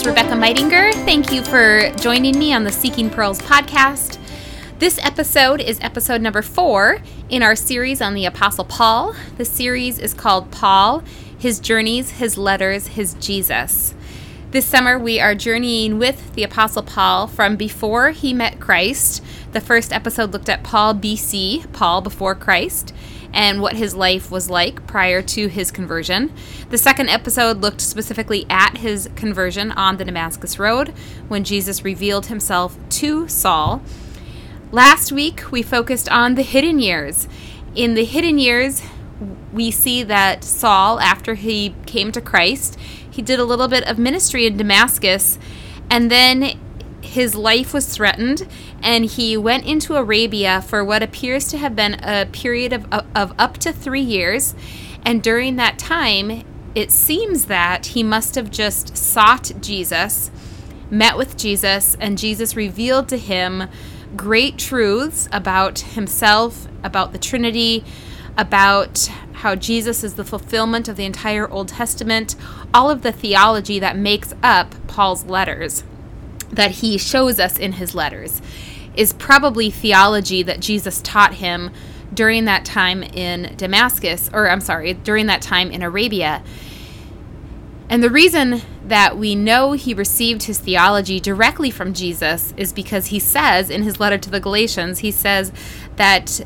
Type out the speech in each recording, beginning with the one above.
is Rebecca Meitinger. Thank you for joining me on the Seeking Pearls podcast. This episode is episode number four in our series on the Apostle Paul. The series is called Paul, His Journeys, His Letters, His Jesus. This summer, we are journeying with the Apostle Paul from before he met Christ. The first episode looked at Paul BC, Paul before Christ and what his life was like prior to his conversion. The second episode looked specifically at his conversion on the Damascus Road when Jesus revealed himself to Saul. Last week, we focused on the hidden years. In the hidden years, we see that Saul, after he came to Christ, he did a little bit of ministry in Damascus, and then his life was threatened, and he went into Arabia for what appears to have been a period of, of up to three years. And during that time, it seems that he must have just sought Jesus, met with Jesus, and Jesus revealed to him great truths about himself, about the Trinity, about how Jesus is the fulfillment of the entire Old Testament, all of the theology that makes up Paul's letters that he shows us in his letters is probably theology that Jesus taught him during that time in Damascus, or I'm sorry, during that time in Arabia. And the reason that we know he received his theology directly from Jesus is because he says in his letter to the Galatians, he says that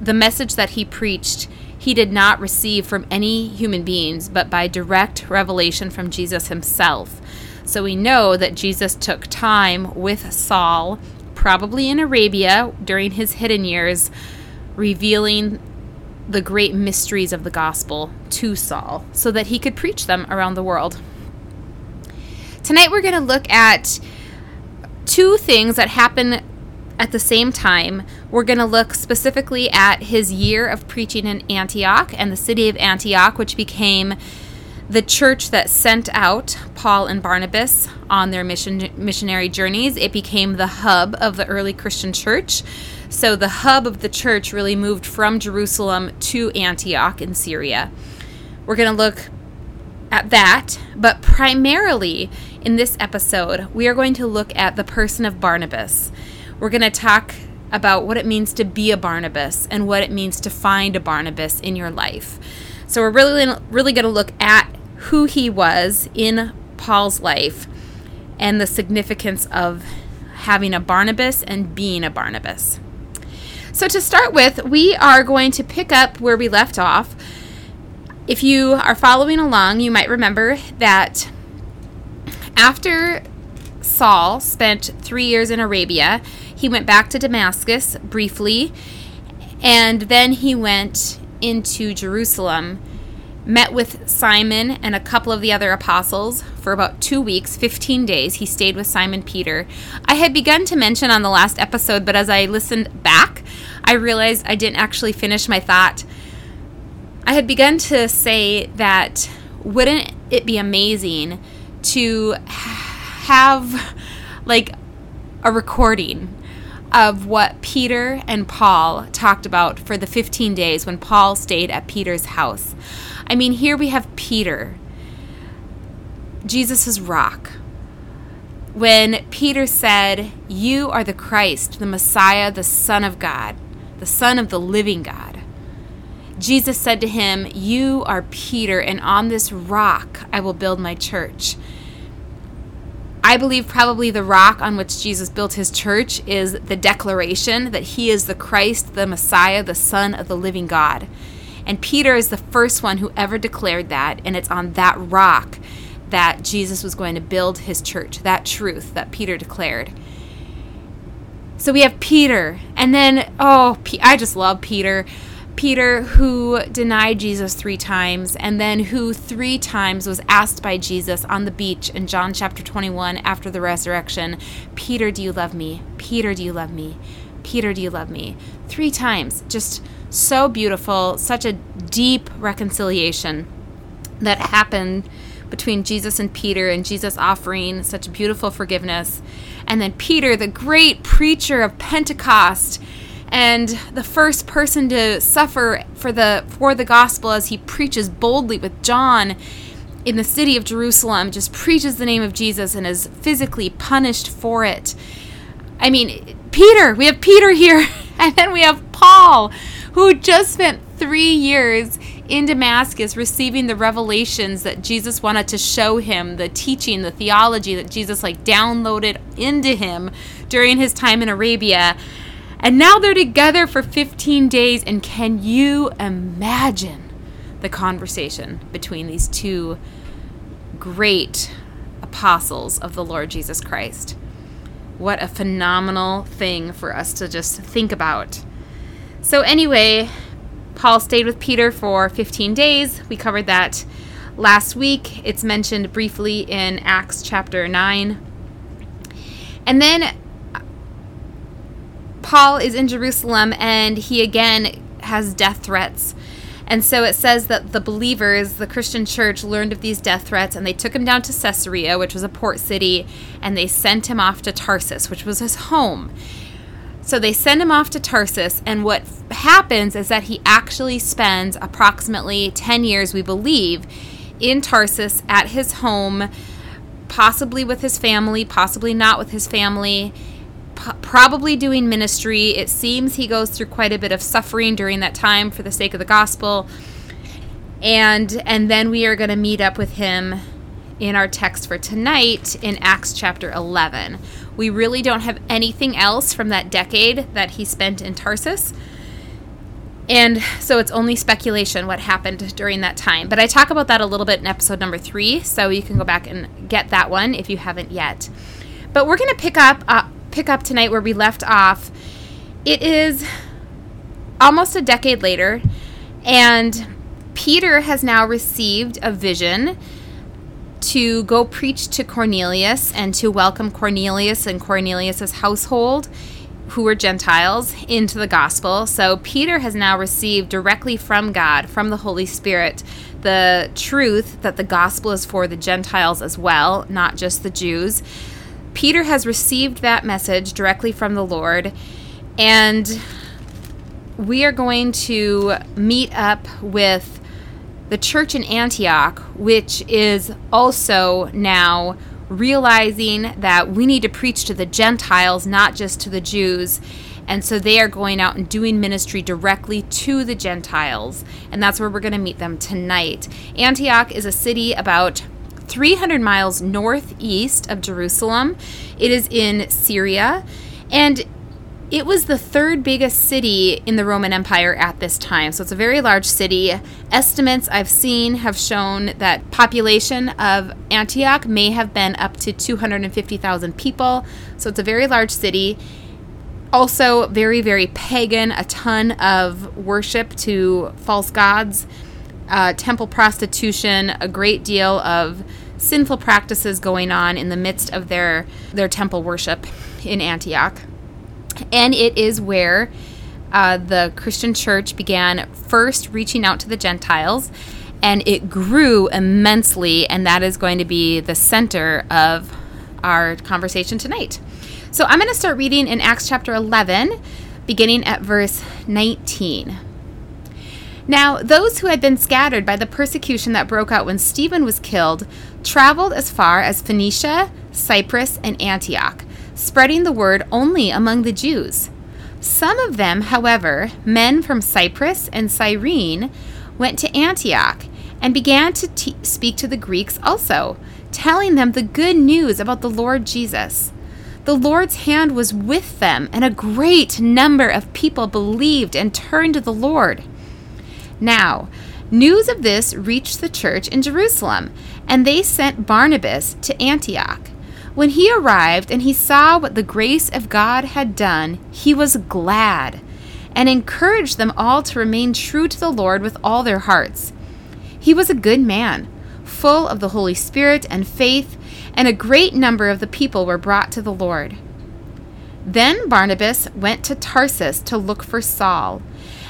the message that he preached he did not receive from any human beings, but by direct revelation from Jesus himself. So we know that Jesus took time with Saul, probably in Arabia during his hidden years, revealing the great mysteries of the gospel to Saul so that he could preach them around the world. Tonight we're going to look at two things that happen at the same time. We're going to look specifically at his year of preaching in Antioch and the city of Antioch, which became the church that sent out Paul and Barnabas on their mission missionary journeys. It became the hub of the early Christian church. So the hub of the church really moved from Jerusalem to Antioch in Syria. We're going to look at that, but primarily in this episode, we are going to look at the person of Barnabas. We're going to talk about what it means to be a Barnabas and what it means to find a Barnabas in your life. So we're really really going to look at who he was in Paul's life and the significance of having a Barnabas and being a Barnabas. So, to start with, we are going to pick up where we left off. If you are following along, you might remember that after Saul spent three years in Arabia, he went back to Damascus briefly, and then he went into Jerusalem met with Simon and a couple of the other apostles for about two weeks, 15 days. He stayed with Simon Peter. I had begun to mention on the last episode, but as I listened back, I realized I didn't actually finish my thought. I had begun to say that wouldn't it be amazing to have like a recording of what Peter and Paul talked about for the 15 days when Paul stayed at Peter's house. I mean, here we have Peter, Jesus' rock. When Peter said, You are the Christ, the Messiah, the Son of God, the Son of the living God. Jesus said to him, You are Peter, and on this rock I will build my church. I believe probably the rock on which Jesus built his church is the declaration that he is the Christ, the Messiah, the Son of the living God. And Peter is the first one who ever declared that, and it's on that rock that Jesus was going to build his church, that truth that Peter declared. So we have Peter, and then, oh, I just love Peter. Peter, who denied Jesus three times, and then who three times was asked by Jesus on the beach in John chapter 21 after the resurrection Peter, do you love me? Peter, do you love me? Peter, do you love me? Three times. Just so beautiful, such a deep reconciliation that happened between Jesus and Peter, and Jesus offering such beautiful forgiveness. And then Peter, the great preacher of Pentecost, and the first person to suffer for the for the gospel as he preaches boldly with John in the city of Jerusalem just preaches the name of Jesus and is physically punished for it. I mean, Peter, we have Peter here, and then we have Paul, who just spent three years in Damascus receiving the revelations that Jesus wanted to show him, the teaching, the theology that Jesus like downloaded into him during his time in Arabia. And now they're together for 15 days. And can you imagine the conversation between these two great apostles of the Lord Jesus Christ? What a phenomenal thing for us to just think about. So, anyway, Paul stayed with Peter for 15 days. We covered that last week. It's mentioned briefly in Acts chapter 9. And then uh, Paul is in Jerusalem and he again has death threats. And so it says that the believers, the Christian church, learned of these death threats and they took him down to Caesarea, which was a port city, and they sent him off to Tarsus, which was his home. So they send him off to Tarsus, and what happens is that he actually spends approximately 10 years, we believe, in Tarsus at his home, possibly with his family, possibly not with his family probably doing ministry. It seems he goes through quite a bit of suffering during that time for the sake of the gospel. And and then we are going to meet up with him in our text for tonight in Acts chapter 11. We really don't have anything else from that decade that he spent in Tarsus. And so it's only speculation what happened during that time. But I talk about that a little bit in episode number three, so you can go back and get that one if you haven't yet. But we're going to pick up uh, pick up tonight where we left off. It is almost a decade later, and Peter has now received a vision to go preach to Cornelius and to welcome Cornelius and Cornelius's household who were Gentiles into the gospel. So Peter has now received directly from God, from the Holy Spirit, the truth that the gospel is for the Gentiles as well, not just the Jews. Peter has received that message directly from the Lord, and we are going to meet up with the church in Antioch, which is also now realizing that we need to preach to the Gentiles, not just to the Jews. And so they are going out and doing ministry directly to the Gentiles. And that's where we're going to meet them tonight. Antioch is a city about 300 miles northeast of Jerusalem. It is in Syria, and it was the third biggest city in the Roman Empire at this time. So it's a very large city. Estimates I've seen have shown that population of Antioch may have been up to 250,000 people. So it's a very large city. Also very very pagan, a ton of worship to false gods, uh, temple prostitution, a great deal of sinful practices going on in the midst of their their temple worship in Antioch. And it is where uh, the Christian church began first reaching out to the Gentiles, and it grew immensely, and that is going to be the center of our conversation tonight. So I'm going to start reading in Acts chapter 11, beginning at verse 19. Now, those who had been scattered by the persecution that broke out when Stephen was killed traveled as far as Phoenicia, Cyprus, and Antioch, spreading the word only among the Jews. Some of them, however, men from Cyprus and Cyrene, went to Antioch and began to speak to the Greeks also, telling them the good news about the Lord Jesus. The Lord's hand was with them, and a great number of people believed and turned to the Lord. Now, news of this reached the church in Jerusalem, and they sent Barnabas to Antioch. When he arrived and he saw what the grace of God had done, he was glad and encouraged them all to remain true to the Lord with all their hearts. He was a good man, full of the Holy Spirit and faith, and a great number of the people were brought to the Lord. Then Barnabas went to Tarsus to look for Saul.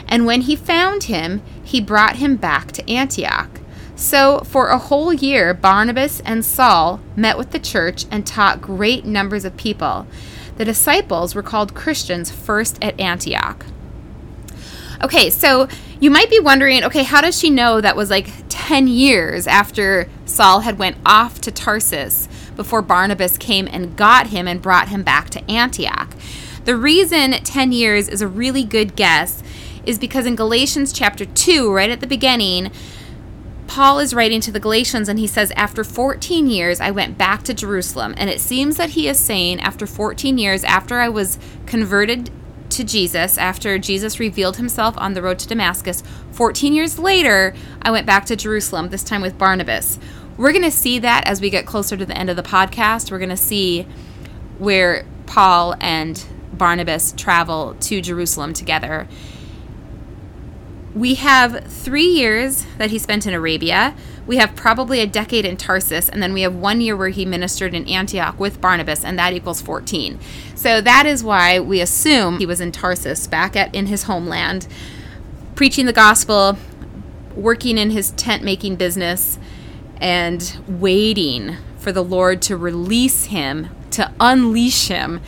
And when he found him, he brought him back to Antioch. So, for a whole year, Barnabas and Saul met with the church and taught great numbers of people. The disciples were called Christians first at Antioch. Okay, so you might be wondering okay, how does she know that was like 10 years after Saul had went off to Tarsus before Barnabas came and got him and brought him back to Antioch. The reason 10 years is a really good guess is because in Galatians chapter 2, right at the beginning, Paul is writing to the Galatians and he says, After 14 years, I went back to Jerusalem. And it seems that he is saying, After 14 years, after I was converted to Jesus, after Jesus revealed himself on the road to Damascus, 14 years later, I went back to Jerusalem, this time with Barnabas. We're going to see that as we get closer to the end of the podcast. We're going to see where Paul and Barnabas travel to Jerusalem together. We have three years that he spent in Arabia. We have probably a decade in Tarsus, and then we have one year where he ministered in Antioch with Barnabas, and that equals 14. So that is why we assume he was in Tarsus, back at in his homeland, preaching the gospel, working in his tent making business, and waiting for the Lord to release him, to unleash him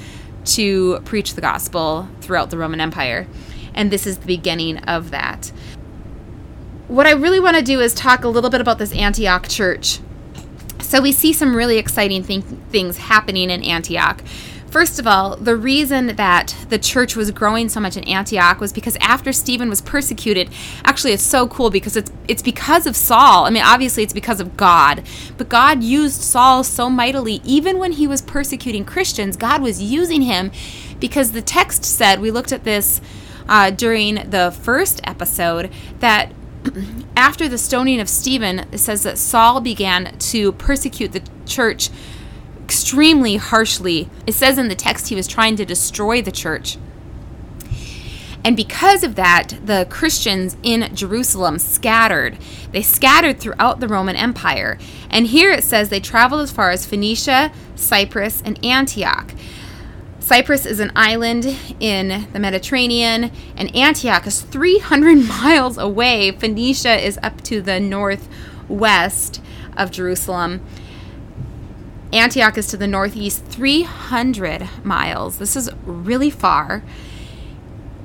to preach the gospel throughout the Roman Empire. And this is the beginning of that. What I really want to do is talk a little bit about this Antioch church. So we see some really exciting things happening in Antioch. First of all, the reason that the church was growing so much in Antioch was because after Stephen was persecuted, actually it's so cool because it's it's because of Saul. I mean, obviously it's because of God, but God used Saul so mightily even when he was persecuting Christians, God was using him because the text said, we looked at this uh, during the first episode that after the stoning of Stephen, it says that Saul began to persecute the church extremely harshly. It says in the text he was trying to destroy the church. And because of that, the Christians in Jerusalem scattered. They scattered throughout the Roman Empire. And here it says they traveled as far as Phoenicia, Cyprus, and Antioch. Cyprus is an island in the Mediterranean, and Antioch is 300 miles away. Phoenicia is up to the northwest of Jerusalem. Antioch is to the northeast 300 miles. This is really far.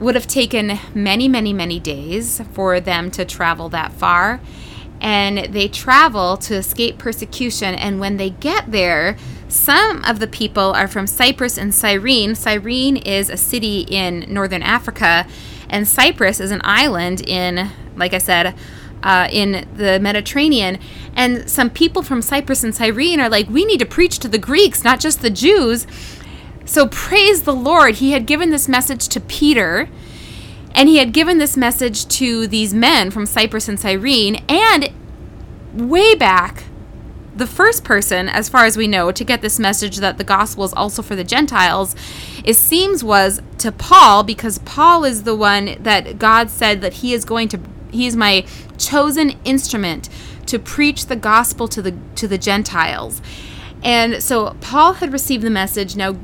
Would have taken many, many, many days for them to travel that far. And they travel to escape persecution. And when they get there, some of the people are from Cyprus and Cyrene. Cyrene is a city in northern Africa, and Cyprus is an island in, like I said, uh, in the Mediterranean. And some people from Cyprus and Cyrene are like, we need to preach to the Greeks, not just the Jews. So praise the Lord. He had given this message to Peter, and he had given this message to these men from Cyprus and Cyrene. And way back, the first person, as far as we know, to get this message that the gospel is also for the Gentiles, it seems was to Paul, because Paul is the one that God said that he is going to he is my chosen instrument to preach the gospel to the to the Gentiles. And so Paul had received the message. Now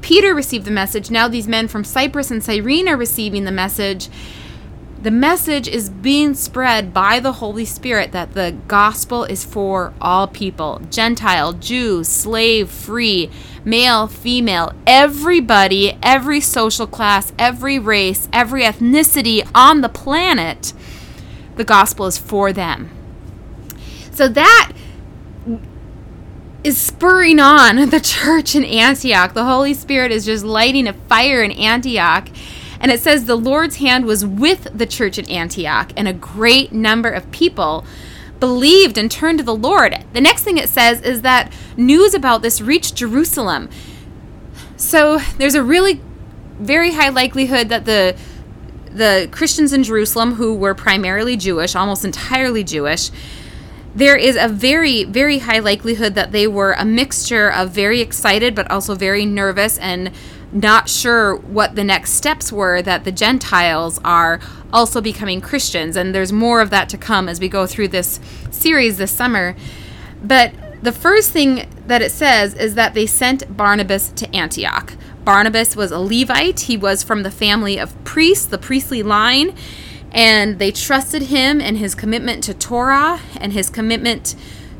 Peter received the message. Now these men from Cyprus and Cyrene are receiving the message. The message is being spread by the Holy Spirit that the gospel is for all people Gentile, Jew, slave, free, male, female, everybody, every social class, every race, every ethnicity on the planet the gospel is for them. So that is spurring on the church in Antioch. The Holy Spirit is just lighting a fire in Antioch. And it says the Lord's hand was with the church in Antioch, and a great number of people believed and turned to the Lord. The next thing it says is that news about this reached Jerusalem. So there's a really very high likelihood that the the Christians in Jerusalem, who were primarily Jewish, almost entirely Jewish, there is a very, very high likelihood that they were a mixture of very excited but also very nervous and not sure what the next steps were that the Gentiles are also becoming Christians. And there's more of that to come as we go through this series this summer. But the first thing that it says is that they sent Barnabas to Antioch. Barnabas was a Levite. He was from the family of priests, the priestly line, and they trusted him and his commitment to Torah and his commitment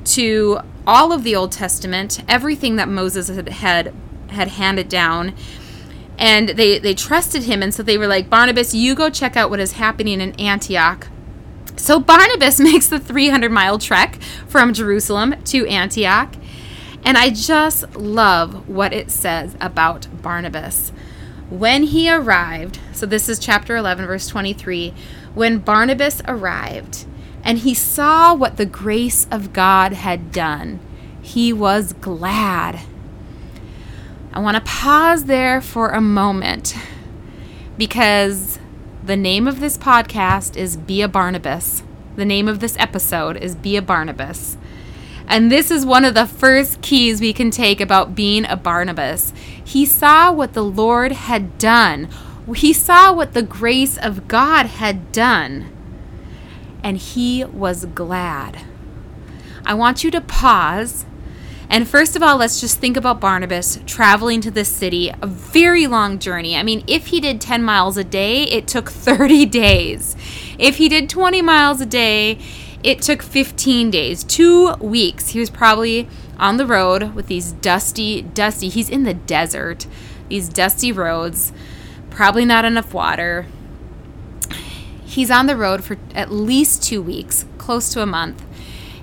to all of the Old Testament, everything that Moses had had, had handed down. And they, they trusted him, and so they were like, Barnabas, you go check out what is happening in Antioch. So Barnabas makes the 300 mile trek from Jerusalem to Antioch. And I just love what it says about Barnabas. When he arrived, so this is chapter 11, verse 23, when Barnabas arrived and he saw what the grace of God had done, he was glad. I want to pause there for a moment because the name of this podcast is Be a Barnabas. The name of this episode is Be a Barnabas. And this is one of the first keys we can take about being a Barnabas. He saw what the Lord had done, he saw what the grace of God had done, and he was glad. I want you to pause and first of all, let's just think about Barnabas traveling to this city, a very long journey. I mean, if he did 10 miles a day, it took 30 days. If he did 20 miles a day, it took 15 days, two weeks. He was probably on the road with these dusty, dusty, he's in the desert, these dusty roads, probably not enough water. He's on the road for at least two weeks, close to a month.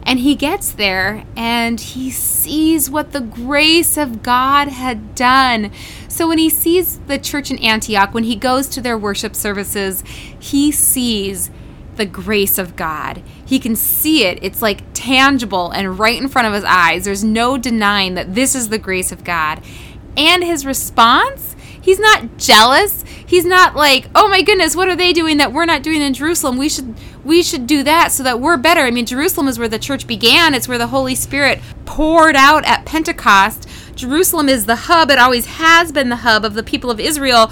And he gets there and he sees what the grace of God had done. So when he sees the church in Antioch, when he goes to their worship services, he sees the grace of God. He can see it. It's like tangible and right in front of his eyes. There's no denying that this is the grace of God. And his response He's not jealous. He's not like, "Oh my goodness, what are they doing that we're not doing in Jerusalem? We should we should do that so that we're better." I mean, Jerusalem is where the church began. It's where the Holy Spirit poured out at Pentecost. Jerusalem is the hub. It always has been the hub of the people of Israel.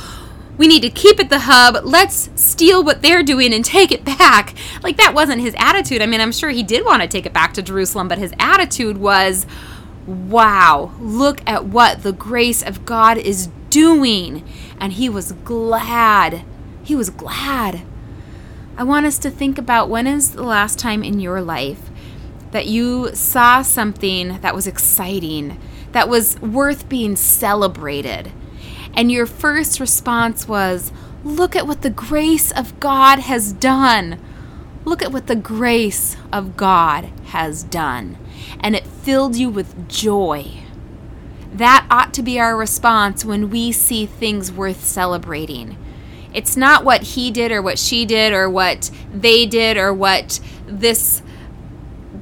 We need to keep it the hub. Let's steal what they're doing and take it back. Like that wasn't his attitude. I mean, I'm sure he did want to take it back to Jerusalem, but his attitude was, "Wow, look at what the grace of God is doing. And he was glad. He was glad. I want us to think about when is the last time in your life that you saw something that was exciting, that was worth being celebrated. And your first response was, Look at what the grace of God has done. Look at what the grace of God has done. And it filled you with joy. That ought to be our response when we see things worth celebrating. It's not what he did or what she did or what they did or what this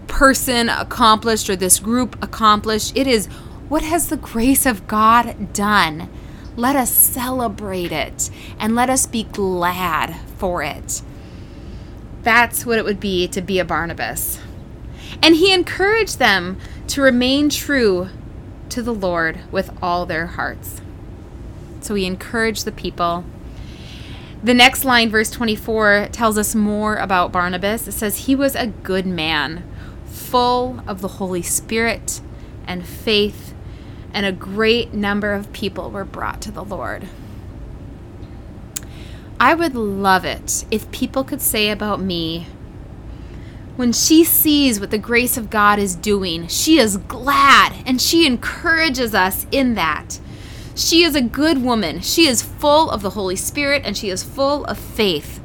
person accomplished or this group accomplished. It is what has the grace of God done? Let us celebrate it and let us be glad for it. That's what it would be to be a Barnabas. And he encouraged them to remain true to the Lord with all their hearts. So he encouraged the people. The next line, verse 24, tells us more about Barnabas. It says, He was a good man, full of the Holy Spirit and faith, and a great number of people were brought to the Lord. I would love it if people could say about me, when she sees what the grace of God is doing, she is glad and she encourages us in that. She is a good woman. She is full of the Holy Spirit and she is full of faith.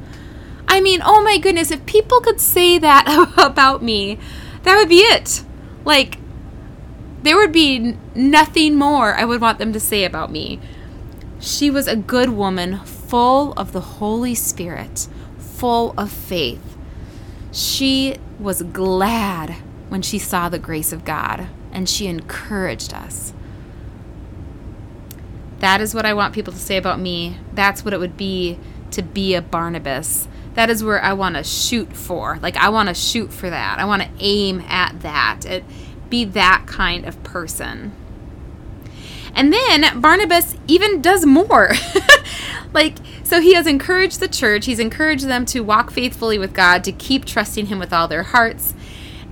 I mean, oh my goodness, if people could say that about me, that would be it. Like, there would be nothing more I would want them to say about me. She was a good woman, full of the Holy Spirit, full of faith. She was glad when she saw the grace of God and she encouraged us. That is what I want people to say about me. That's what it would be to be a Barnabas. That is where I want to shoot for. Like, I want to shoot for that. I want to aim at that. Be that kind of person. And then Barnabas even does more. like, so he has encouraged the church, he's encouraged them to walk faithfully with God, to keep trusting him with all their hearts.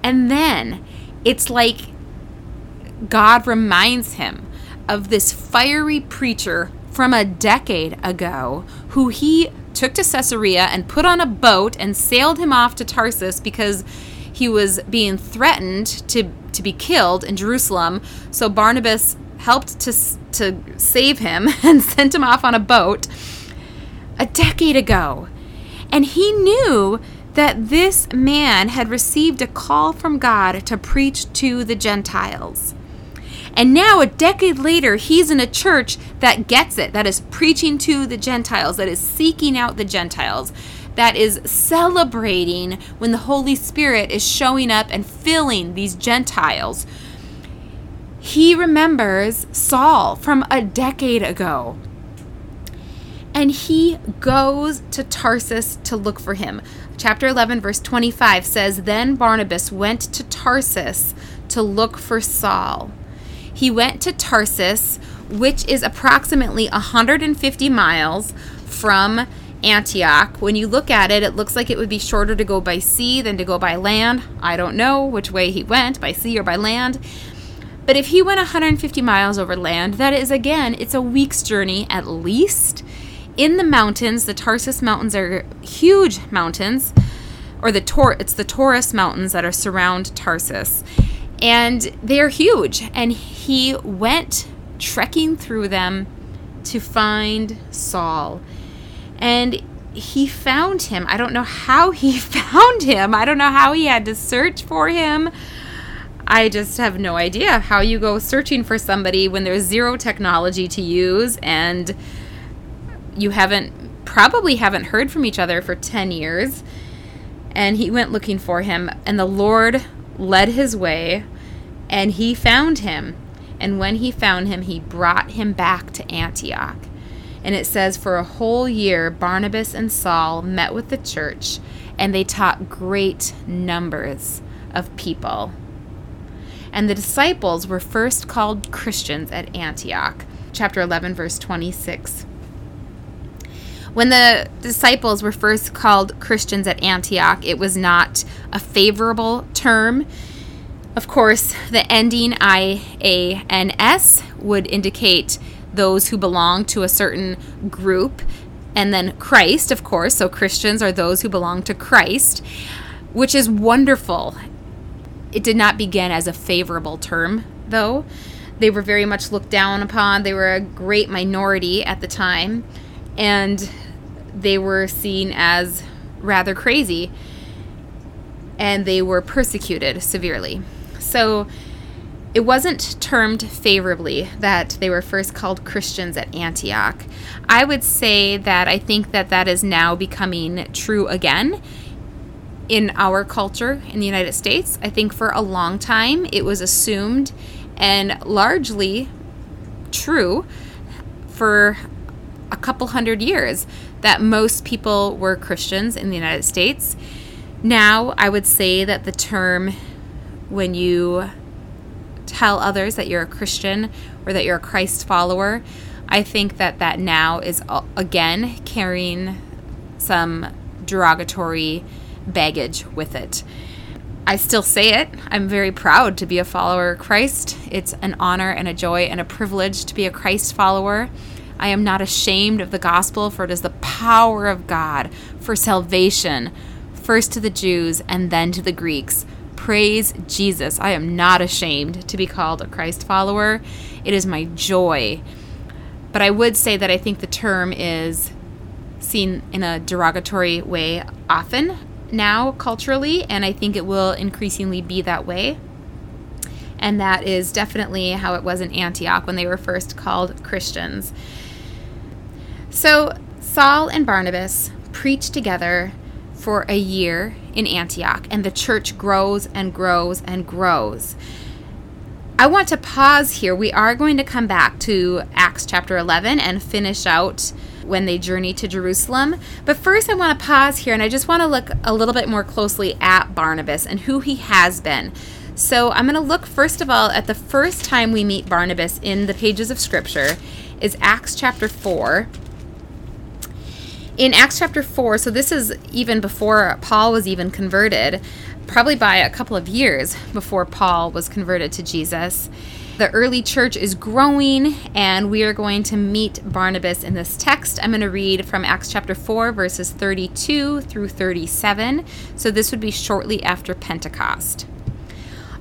And then it's like God reminds him of this fiery preacher from a decade ago who he took to Caesarea and put on a boat and sailed him off to Tarsus because he was being threatened to to be killed in Jerusalem. So Barnabas helped to to save him and sent him off on a boat a decade ago. And he knew that this man had received a call from God to preach to the Gentiles. And now, a decade later, he's in a church that gets it, that is preaching to the Gentiles, that is seeking out the Gentiles, that is celebrating when the Holy Spirit is showing up and filling these Gentiles. He remembers Saul from a decade ago. And he goes to Tarsus to look for him. Chapter 11, verse 25 says Then Barnabas went to Tarsus to look for Saul he went to Tarsus, which is approximately 150 miles from Antioch. When you look at it, it looks like it would be shorter to go by sea than to go by land. I don't know which way he went, by sea or by land. But if he went 150 miles over land, that is again, it's a week's journey at least. In the mountains, the Tarsus Mountains are huge mountains, or the Tor it's the Taurus Mountains that are surround Tarsus and they're huge. And he went trekking through them to find Saul. And he found him. I don't know how he found him. I don't know how he had to search for him. I just have no idea how you go searching for somebody when there's zero technology to use and you haven't probably haven't heard from each other for 10 years. And he went looking for him and the Lord led his way, and he found him. And when he found him, he brought him back to Antioch. And it says, For a whole year, Barnabas and Saul met with the church, and they taught great numbers of people. And the disciples were first called Christians at Antioch. Chapter 11, verse 26. When the disciples were first called Christians at Antioch, it was not a favorable term. Of course, the ending IANS would indicate those who belong to a certain group. And then Christ, of course, so Christians are those who belong to Christ, which is wonderful. It did not begin as a favorable term, though. They were very much looked down upon. They were a great minority at the time. And they were seen as rather crazy and they were persecuted severely. So it wasn't termed favorably that they were first called Christians at Antioch. I would say that I think that that is now becoming true again in our culture in the United States. I think for a long time it was assumed and largely true for a couple hundred years that most people were Christians in the United States. Now, I would say that the term when you tell others that you're a Christian or that you're a Christ follower, I think that that now is again carrying some derogatory baggage with it. I still say it. I'm very proud to be a follower of Christ. It's an honor and a joy and a privilege to be a Christ follower. I am not ashamed of the gospel, for it is the power of God for salvation, first to the Jews and then to the Greeks. Praise Jesus. I am not ashamed to be called a Christ follower. It is my joy. But I would say that I think the term is seen in a derogatory way often now culturally, and I think it will increasingly be that way. And that is definitely how it was in Antioch when they were first called Christians. So Saul and Barnabas preached together for a year in Antioch, and the church grows and grows and grows. I want to pause here. We are going to come back to Acts chapter 11 and finish out when they journey to Jerusalem. But first, I want to pause here and I just want to look a little bit more closely at Barnabas and who he has been. So I'm going to look first of all at the first time we meet Barnabas in the pages of Scripture is Acts chapter 4 in Acts chapter 4, so this is even before Paul was even converted, probably by a couple of years before Paul was converted to Jesus. The early church is growing, and we are going to meet Barnabas in this text. I'm going to read from Acts chapter 4, verses 32 through 37. So this would be shortly after Pentecost.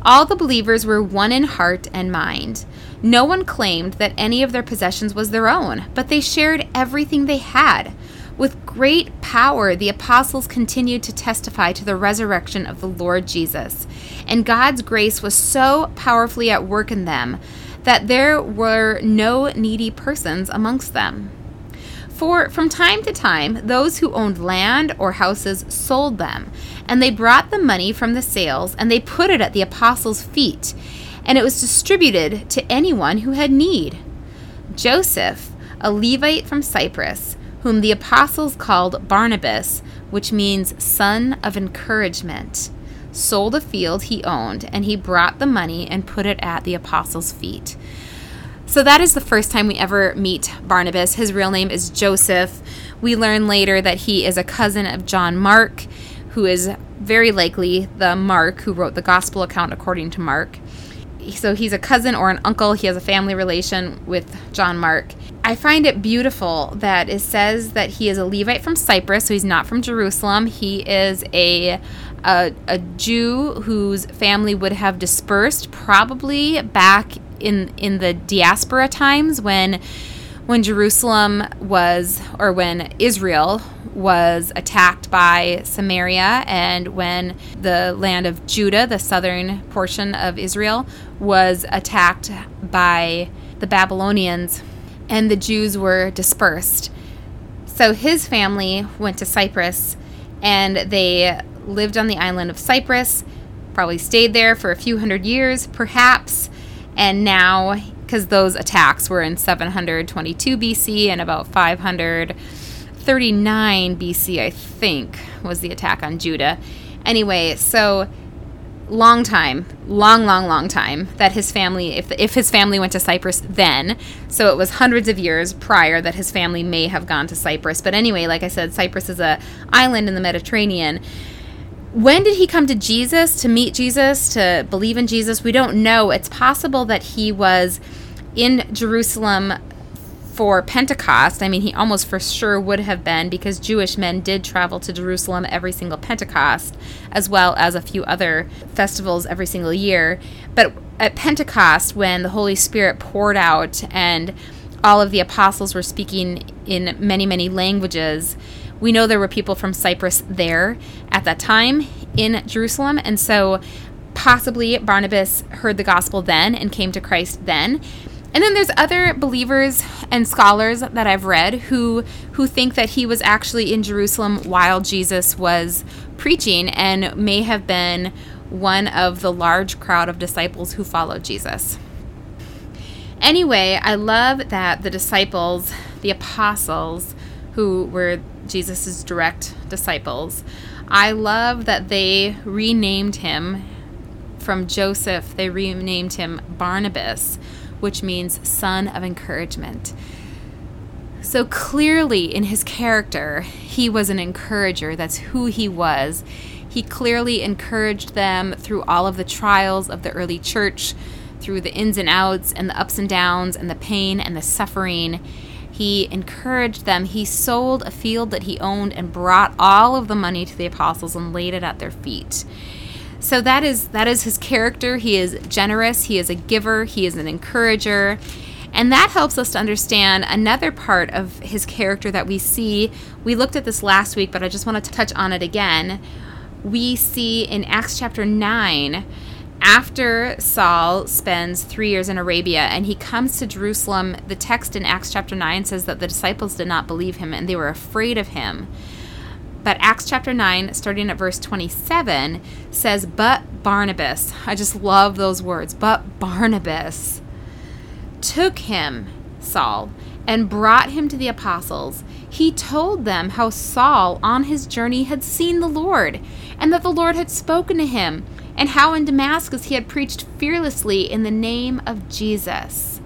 All the believers were one in heart and mind. No one claimed that any of their possessions was their own, but they shared everything they had. With great power, the apostles continued to testify to the resurrection of the Lord Jesus, and God's grace was so powerfully at work in them that there were no needy persons amongst them. For from time to time, those who owned land or houses sold them, and they brought the money from the sales and they put it at the apostles' feet, and it was distributed to anyone who had need. Joseph, a Levite from Cyprus, whom the apostles called Barnabas, which means son of encouragement, sold a field he owned, and he brought the money and put it at the apostles' feet. So that is the first time we ever meet Barnabas. His real name is Joseph. We learn later that he is a cousin of John Mark, who is very likely the Mark who wrote the gospel account according to Mark. So he's a cousin or an uncle. He has a family relation with John Mark. I find it beautiful that it says that he is a Levite from Cyprus, so he's not from Jerusalem. He is a a, a Jew whose family would have dispersed probably back in in the diaspora times when when Jerusalem was or when Israel was attacked by Samaria and when the land of Judah, the southern portion of Israel, was attacked by the Babylonians and the Jews were dispersed. So his family went to Cyprus and they lived on the island of Cyprus, probably stayed there for a few hundred years, perhaps and now, because those attacks were in 722 BC and about 539 BC, I think, was the attack on Judah. Anyway, so long time, long, long, long time that his family, if, if his family went to Cyprus then, so it was hundreds of years prior that his family may have gone to Cyprus. But anyway, like I said, Cyprus is a island in the Mediterranean when did he come to Jesus, to meet Jesus, to believe in Jesus? We don't know. It's possible that he was in Jerusalem for Pentecost. I mean, he almost for sure would have been because Jewish men did travel to Jerusalem every single Pentecost, as well as a few other festivals every single year. But at Pentecost, when the Holy Spirit poured out and all of the apostles were speaking in many, many languages, we know there were people from Cyprus there at that time in Jerusalem, and so possibly Barnabas heard the gospel then and came to Christ then. And then there's other believers and scholars that I've read who who think that he was actually in Jerusalem while Jesus was preaching and may have been one of the large crowd of disciples who followed Jesus. Anyway, I love that the disciples, the apostles, who were Jesus' direct disciples. I love that they renamed him from Joseph, they renamed him Barnabas, which means son of encouragement. So clearly, in his character, he was an encourager. That's who he was. He clearly encouraged them through all of the trials of the early church, through the ins and outs, and the ups and downs, and the pain and the suffering. He encouraged them. He sold a field that he owned and brought all of the money to the apostles and laid it at their feet. So that is that is his character. He is generous, he is a giver, he is an encourager. And that helps us to understand another part of his character that we see. We looked at this last week, but I just wanted to touch on it again. We see in Acts chapter 9 after Saul spends three years in Arabia and he comes to Jerusalem, the text in Acts chapter 9 says that the disciples did not believe him and they were afraid of him. But Acts chapter 9, starting at verse 27, says, But Barnabas, I just love those words, but Barnabas took him, Saul, and brought him to the apostles. He told them how Saul on his journey had seen the Lord, and that the Lord had spoken to him and how in Damascus he had preached fearlessly in the name of Jesus.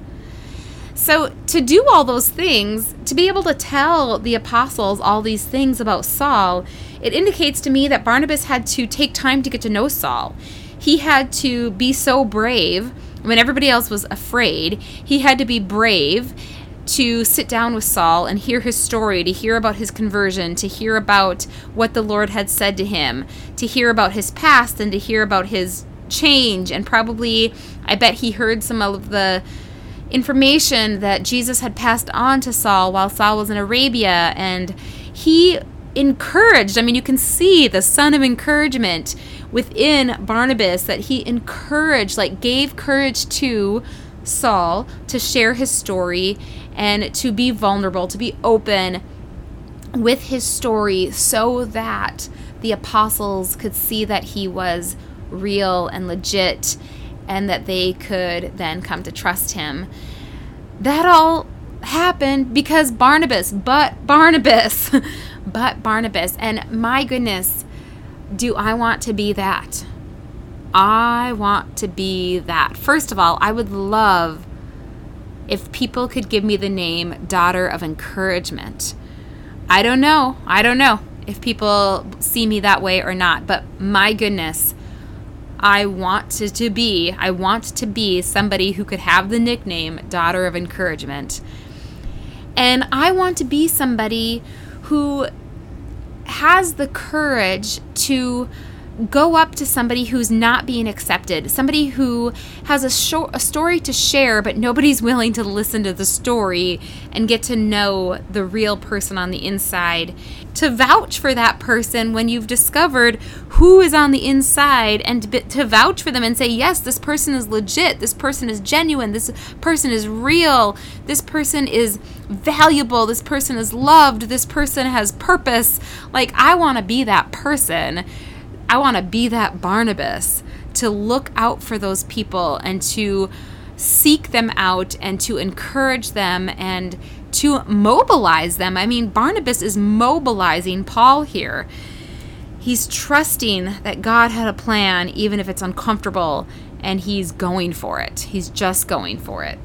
So, to do all those things, to be able to tell the apostles all these things about Saul, it indicates to me that Barnabas had to take time to get to know Saul. He had to be so brave when everybody else was afraid. He had to be brave to sit down with Saul and hear his story, to hear about his conversion, to hear about what the Lord had said to him, to hear about his past, and to hear about his change. And probably, I bet he heard some of the information that Jesus had passed on to Saul while Saul was in Arabia. And he encouraged. I mean, you can see the son of encouragement within Barnabas that he encouraged, like gave courage to Saul to share his story and to be vulnerable, to be open with his story so that the apostles could see that he was real and legit and that they could then come to trust him. That all happened because Barnabas, but Barnabas, but Barnabas. And my goodness, do I want to be that? I want to be that. First of all, I would love if people could give me the name Daughter of Encouragement. I don't know. I don't know if people see me that way or not, but my goodness, I want to, to be, I want to be somebody who could have the nickname Daughter of Encouragement. And I want to be somebody who has the courage to go up to somebody who's not being accepted, somebody who has a, a story to share, but nobody's willing to listen to the story and get to know the real person on the inside, to vouch for that person when you've discovered who is on the inside, and to vouch for them and say, yes, this person is legit, this person is genuine, this person is real, this person is valuable, this person is loved, this person has purpose. Like, I want to be that person I want to be that Barnabas to look out for those people and to seek them out and to encourage them and to mobilize them. I mean, Barnabas is mobilizing Paul here. He's trusting that God had a plan, even if it's uncomfortable, and he's going for it. He's just going for it.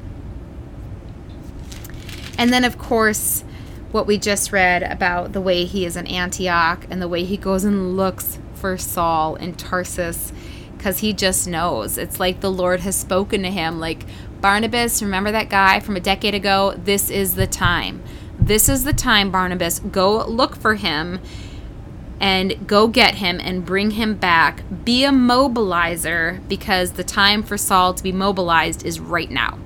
And then, of course, what we just read about the way he is in Antioch and the way he goes and looks for Saul in Tarsus because he just knows. It's like the Lord has spoken to him. Like, Barnabas, remember that guy from a decade ago? This is the time. This is the time, Barnabas. Go look for him and go get him and bring him back. Be a mobilizer because the time for Saul to be mobilized is right now.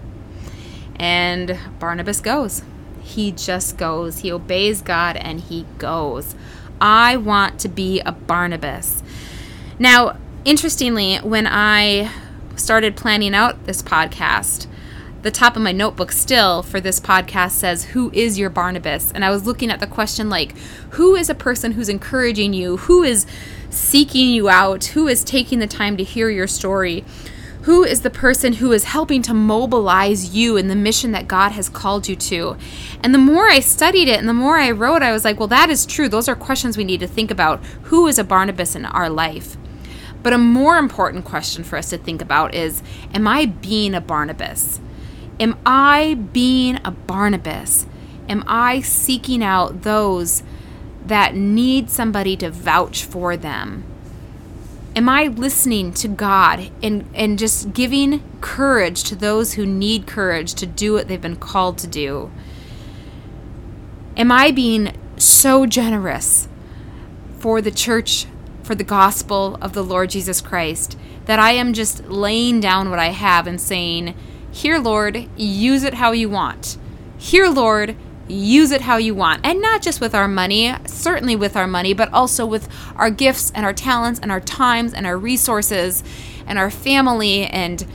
And Barnabas goes. He just goes. He obeys God and he goes. I want to be a Barnabas. Now, interestingly, when I started planning out this podcast, the top of my notebook still for this podcast says, Who is your Barnabas? And I was looking at the question like, Who is a person who's encouraging you? Who is seeking you out? Who is taking the time to hear your story? Who is the person who is helping to mobilize you in the mission that God has called you to? And the more I studied it and the more I wrote, I was like, well, that is true. Those are questions we need to think about. Who is a Barnabas in our life? But a more important question for us to think about is Am I being a Barnabas? Am I being a Barnabas? Am I seeking out those that need somebody to vouch for them? Am I listening to God and, and just giving courage to those who need courage to do what they've been called to do? Am I being so generous for the church, for the gospel of the Lord Jesus Christ, that I am just laying down what I have and saying, Here, Lord, use it how you want. Here, Lord, use it how you want. And not just with our money, certainly with our money, but also with our gifts and our talents and our times and our resources and our family. And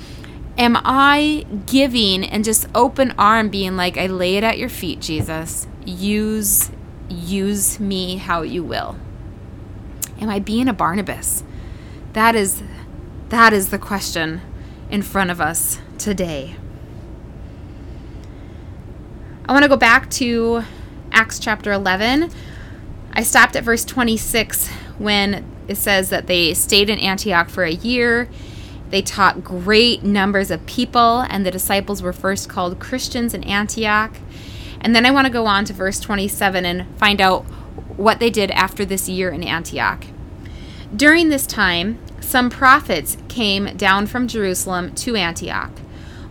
am I giving and just open arm being like, I lay it at your feet, Jesus. Use use me how you will. Am I being a Barnabas? That is that is the question in front of us today. I want to go back to Acts chapter 11. I stopped at verse 26 when it says that they stayed in Antioch for a year. They taught great numbers of people, and the disciples were first called Christians in Antioch. And then I want to go on to verse 27 and find out what they did after this year in Antioch. During this time, some prophets came down from Jerusalem to Antioch.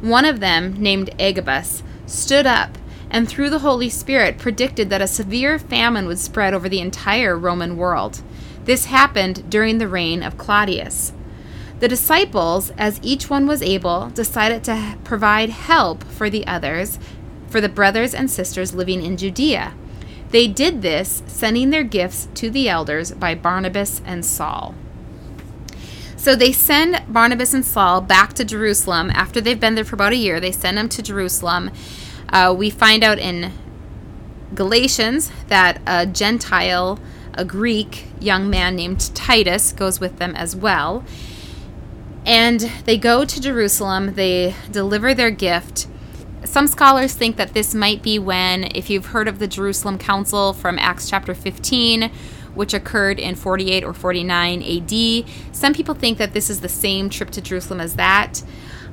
One of them, named Agabus, stood up and through the Holy Spirit predicted that a severe famine would spread over the entire Roman world. This happened during the reign of Claudius. The disciples, as each one was able, decided to provide help for the others, for the brothers and sisters living in Judea. They did this, sending their gifts to the elders by Barnabas and Saul. So they send Barnabas and Saul back to Jerusalem after they've been there for about a year. They send them to Jerusalem. Uh, we find out in Galatians that a Gentile, a Greek young man named Titus, goes with them as well. And they go to Jerusalem, they deliver their gift. Some scholars think that this might be when, if you've heard of the Jerusalem Council from Acts chapter 15, which occurred in 48 or 49 AD, some people think that this is the same trip to Jerusalem as that.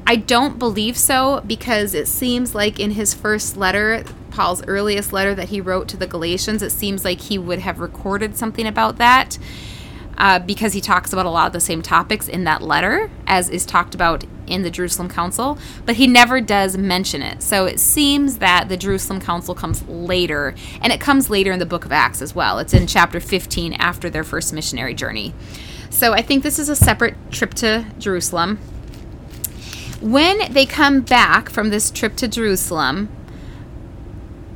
I don't believe so because it seems like in his first letter, Paul's earliest letter that he wrote to the Galatians, it seems like he would have recorded something about that uh, because he talks about a lot of the same topics in that letter as is talked about in the Jerusalem Council, but he never does mention it. So it seems that the Jerusalem Council comes later, and it comes later in the book of Acts as well. It's in chapter 15 after their first missionary journey. So I think this is a separate trip to Jerusalem. When they come back from this trip to Jerusalem,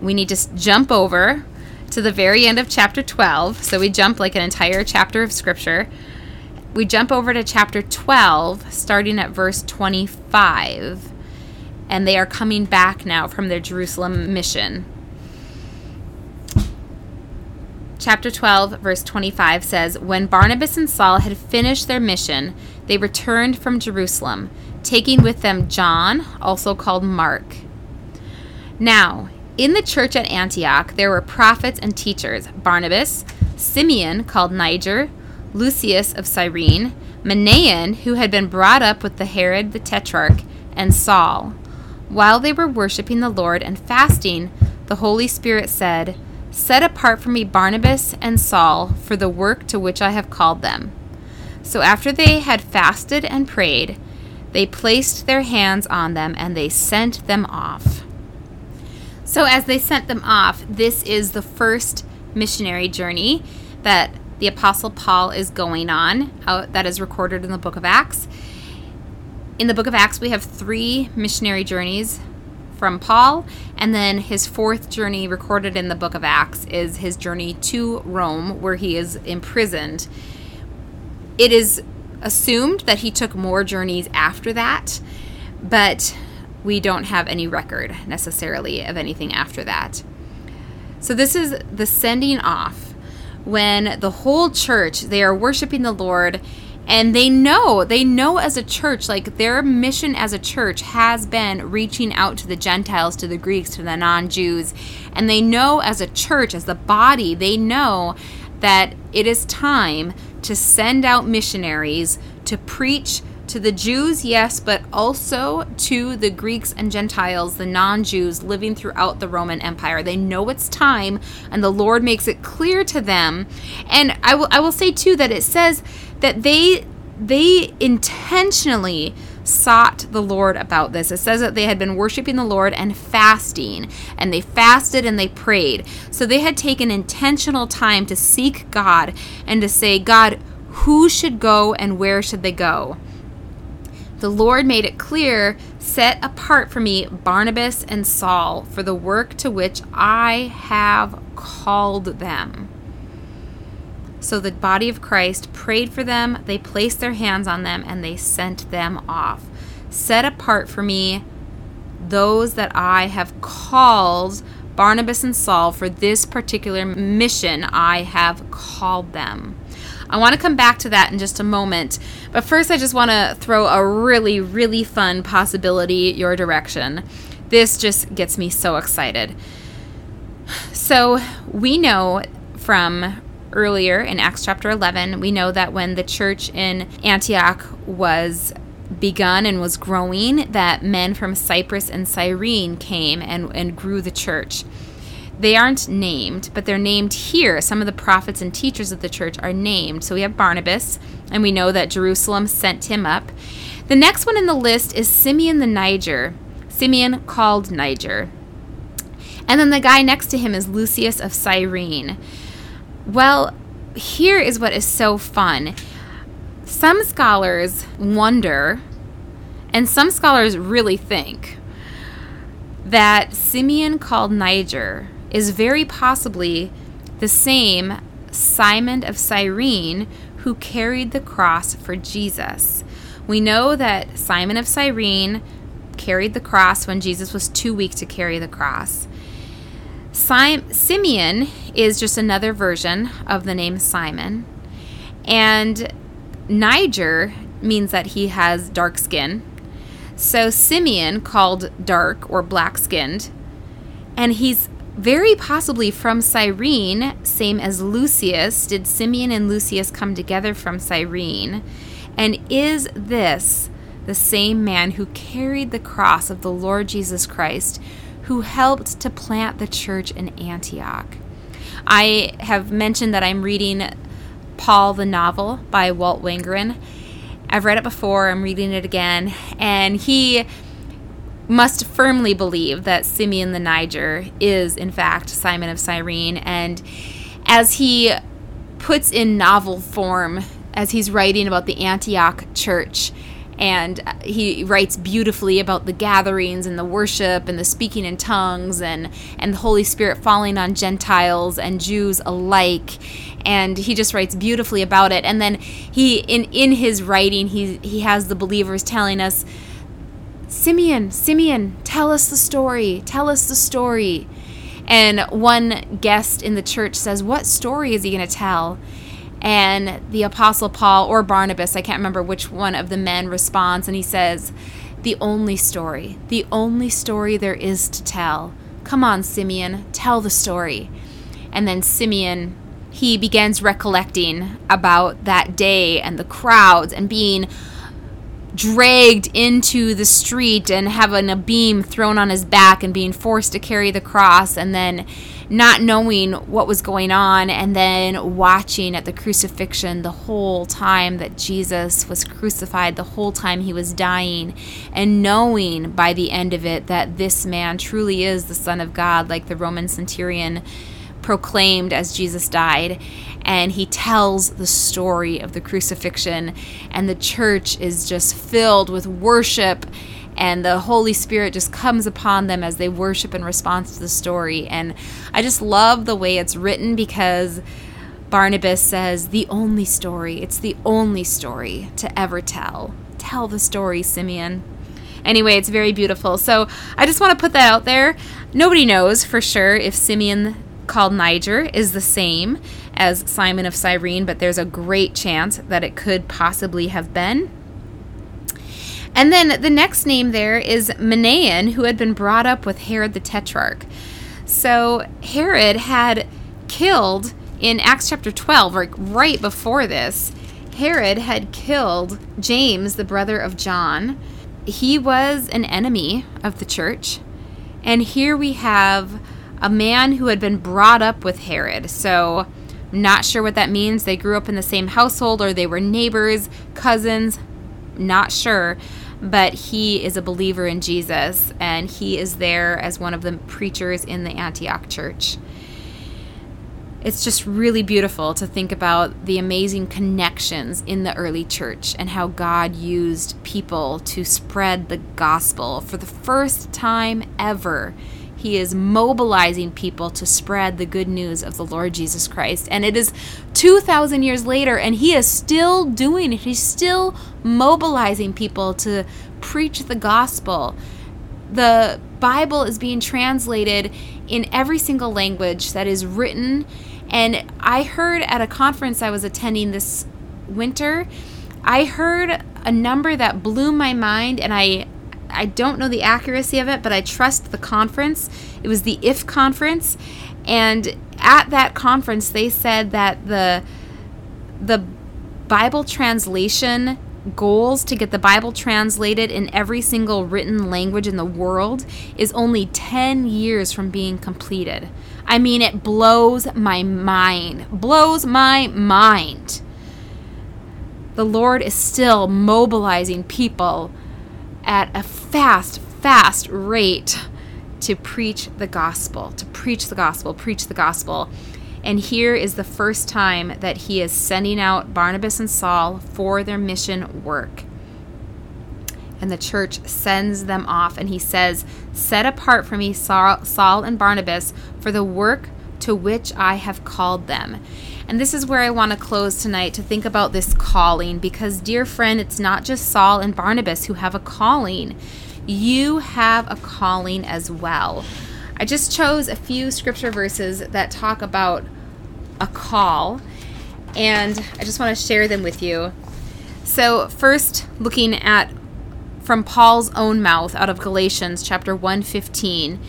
we need to jump over to the very end of chapter 12. So we jump like an entire chapter of scripture. We jump over to chapter 12, starting at verse 25. And they are coming back now from their Jerusalem mission. Chapter 12, verse 25 says When Barnabas and Saul had finished their mission, they returned from Jerusalem, taking with them John, also called Mark. Now, in the church at Antioch, there were prophets and teachers Barnabas, Simeon, called Niger, Lucius of Cyrene, Manaen, who had been brought up with the Herod the Tetrarch, and Saul. While they were worshiping the Lord and fasting, the Holy Spirit said, Set apart for me Barnabas and Saul for the work to which I have called them. So after they had fasted and prayed, they placed their hands on them and they sent them off. So, as they sent them off, this is the first missionary journey that the Apostle Paul is going on, uh, that is recorded in the book of Acts. In the book of Acts, we have three missionary journeys from Paul, and then his fourth journey recorded in the book of Acts is his journey to Rome, where he is imprisoned. It is assumed that he took more journeys after that, but we don't have any record necessarily of anything after that. So this is the sending off when the whole church they are worshiping the Lord and they know they know as a church like their mission as a church has been reaching out to the gentiles to the greeks to the non-jews and they know as a church as the body they know that it is time to send out missionaries to preach to the Jews, yes, but also to the Greeks and Gentiles, the non Jews living throughout the Roman Empire. They know it's time, and the Lord makes it clear to them. And I will, I will say, too, that it says that they, they intentionally sought the Lord about this. It says that they had been worshiping the Lord and fasting, and they fasted and they prayed. So they had taken intentional time to seek God and to say, God, who should go and where should they go? the Lord made it clear set apart for me Barnabas and Saul for the work to which I have called them. So the body of Christ prayed for them, they placed their hands on them, and they sent them off. Set apart for me those that I have called Barnabas and Saul for this particular mission I have called them. I want to come back to that in just a moment. But first, I just want to throw a really, really fun possibility your direction. This just gets me so excited. So, we know from earlier in Acts chapter 11, we know that when the church in Antioch was begun and was growing, that men from Cyprus and Cyrene came and, and grew the church. They aren't named, but they're named here. Some of the prophets and teachers of the church are named. So we have Barnabas, and we know that Jerusalem sent him up. The next one in the list is Simeon the Niger. Simeon called Niger. And then the guy next to him is Lucius of Cyrene. Well, here is what is so fun. Some scholars wonder, and some scholars really think, that Simeon called Niger is very possibly the same Simon of Cyrene who carried the cross for Jesus. We know that Simon of Cyrene carried the cross when Jesus was too weak to carry the cross. Sim- Simeon is just another version of the name Simon. And Niger means that he has dark skin. So Simeon, called dark or black skinned, and he's very possibly from Cyrene, same as Lucius. Did Simeon and Lucius come together from Cyrene? And is this the same man who carried the cross of the Lord Jesus Christ, who helped to plant the church in Antioch? I have mentioned that I'm reading Paul the novel by Walt Wangerin. I've read it before, I'm reading it again, and he must firmly believe that Simeon the Niger is, in fact, Simon of Cyrene. And as he puts in novel form, as he's writing about the Antioch church, and he writes beautifully about the gatherings and the worship and the speaking in tongues and and the Holy Spirit falling on Gentiles and Jews alike and he just writes beautifully about it and then he in in his writing he he has the believers telling us Simeon, Simeon, tell us the story. Tell us the story. And one guest in the church says, What story is he going to tell? And the Apostle Paul or Barnabas, I can't remember which one of the men responds, and he says, The only story, the only story there is to tell. Come on, Simeon, tell the story. And then Simeon, he begins recollecting about that day and the crowds and being dragged into the street and having a beam thrown on his back and being forced to carry the cross and then not knowing what was going on and then watching at the crucifixion the whole time that Jesus was crucified, the whole time he was dying, and knowing by the end of it that this man truly is the Son of God, like the Roman centurion proclaimed as Jesus died. And he tells the story of the crucifixion. And the church is just filled with worship and the Holy Spirit just comes upon them as they worship in response to the story. And I just love the way it's written because Barnabas says, the only story, it's the only story to ever tell. Tell the story, Simeon. Anyway, it's very beautiful. So I just want to put that out there. Nobody knows for sure if Simeon called Niger is the same as Simon of Cyrene, but there's a great chance that it could possibly have been. And then the next name there is Manaen, who had been brought up with Herod the Tetrarch. So Herod had killed in Acts chapter 12, like right before this, Herod had killed James, the brother of John. He was an enemy of the church. And here we have a man who had been brought up with Herod. So not sure what that means. They grew up in the same household or they were neighbors, cousins, not sure. But he is a believer in Jesus and he is there as one of the preachers in the Antioch church. It's just really beautiful to think about the amazing connections in the early church and how God used people to spread the gospel for the first time ever he is mobilizing people to spread the good news of the Lord Jesus Christ. And it is 2,000 years later, and he is still doing it. He's still mobilizing people to preach the gospel. The Bible is being translated in every single language that is written. And I heard at a conference I was attending this winter, I heard a number that blew my mind, and I I don't know the accuracy of it, but I trust the conference. It was the IF conference, and at that conference they said that the the Bible translation goals to get the Bible translated in every single written language in the world is only 10 years from being completed. I mean, it blows my mind. Blows my mind. The Lord is still mobilizing people at a fast, fast rate to preach the gospel, to preach the gospel, preach the gospel. And here is the first time that he is sending out Barnabas and Saul for their mission work. And the church sends them off, and he says, Set apart for me Saul and Barnabas for the work to which I have called them. And this is where I want to close tonight to think about this calling because, dear friend, it's not just Saul and Barnabas who have a calling. You have a calling as well. I just chose a few scripture verses that talk about a call, and I just want to share them with you. So, first, looking at from Paul's own mouth out of Galatians chapter 115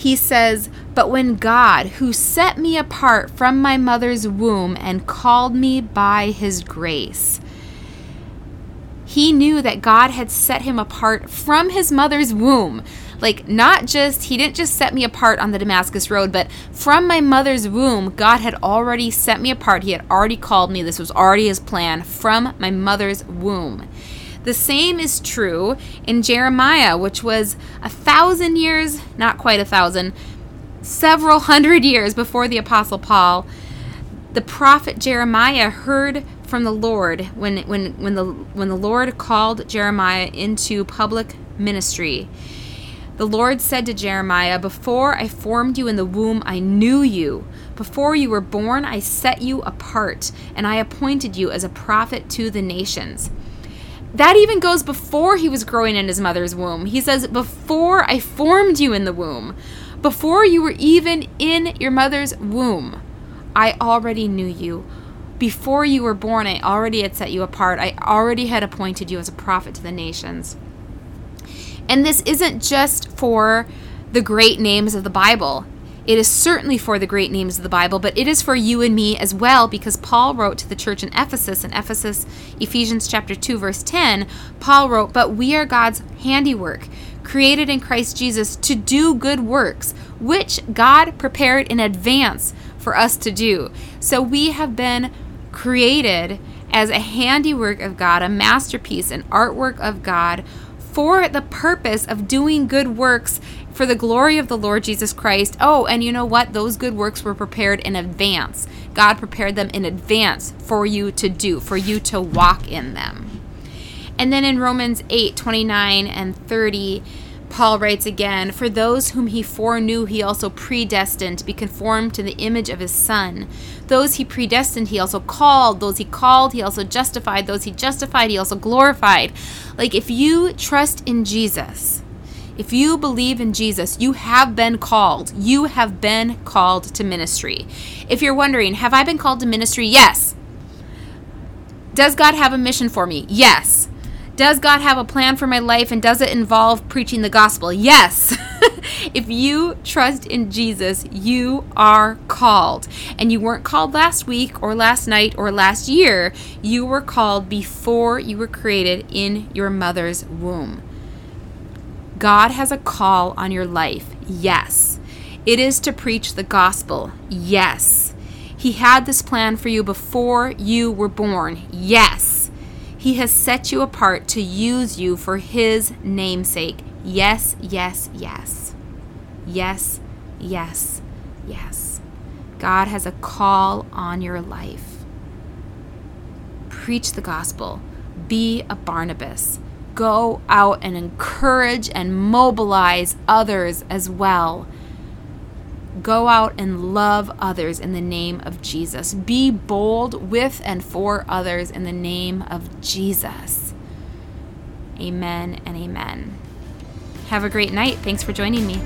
he says, But when God, who set me apart from my mother's womb and called me by his grace, he knew that God had set him apart from his mother's womb. Like, not just, he didn't just set me apart on the Damascus Road, but from my mother's womb, God had already set me apart. He had already called me. This was already his plan from my mother's womb. The same is true in Jeremiah, which was a thousand years, not quite a thousand, several hundred years before the Apostle Paul. The prophet Jeremiah heard from the Lord when, when, when, the, when the Lord called Jeremiah into public ministry. The Lord said to Jeremiah, Before I formed you in the womb, I knew you. Before you were born, I set you apart, and I appointed you as a prophet to the nations. That even goes before he was growing in his mother's womb. He says, Before I formed you in the womb, before you were even in your mother's womb, I already knew you. Before you were born, I already had set you apart. I already had appointed you as a prophet to the nations. And this isn't just for the great names of the Bible. It is certainly for the great names of the Bible, but it is for you and me as well because Paul wrote to the church in Ephesus, in Ephesus, Ephesians chapter 2 verse 10, Paul wrote, "But we are God's handiwork, created in Christ Jesus to do good works, which God prepared in advance for us to do." So we have been created as a handiwork of God, a masterpiece, an artwork of God for the purpose of doing good works for the glory of the Lord Jesus Christ. Oh, and you know what? Those good works were prepared in advance. God prepared them in advance for you to do, for you to walk in them. And then in Romans 8 29 and 30, Paul writes again, For those whom he foreknew, he also predestined to be conformed to the image of his Son. Those he predestined, he also called. Those he called, he also justified. Those he justified, he also glorified. Like if you trust in Jesus, if you believe in Jesus, you have been called. You have been called to ministry. If you're wondering, have I been called to ministry? Yes. Does God have a mission for me? Yes. Does God have a plan for my life and does it involve preaching the gospel? Yes. if you trust in Jesus, you are called. And you weren't called last week or last night or last year. You were called before you were created in your mother's womb. God has a call on your life. Yes. It is to preach the gospel. Yes. He had this plan for you before you were born. Yes. He has set you apart to use you for His namesake. Yes, yes, yes. Yes, yes, yes. God has a call on your life. Preach the gospel. Be a Barnabas. Go out and encourage and mobilize others as well. Go out and love others in the name of Jesus. Be bold with and for others in the name of Jesus. Amen and amen. Have a great night. Thanks for joining me.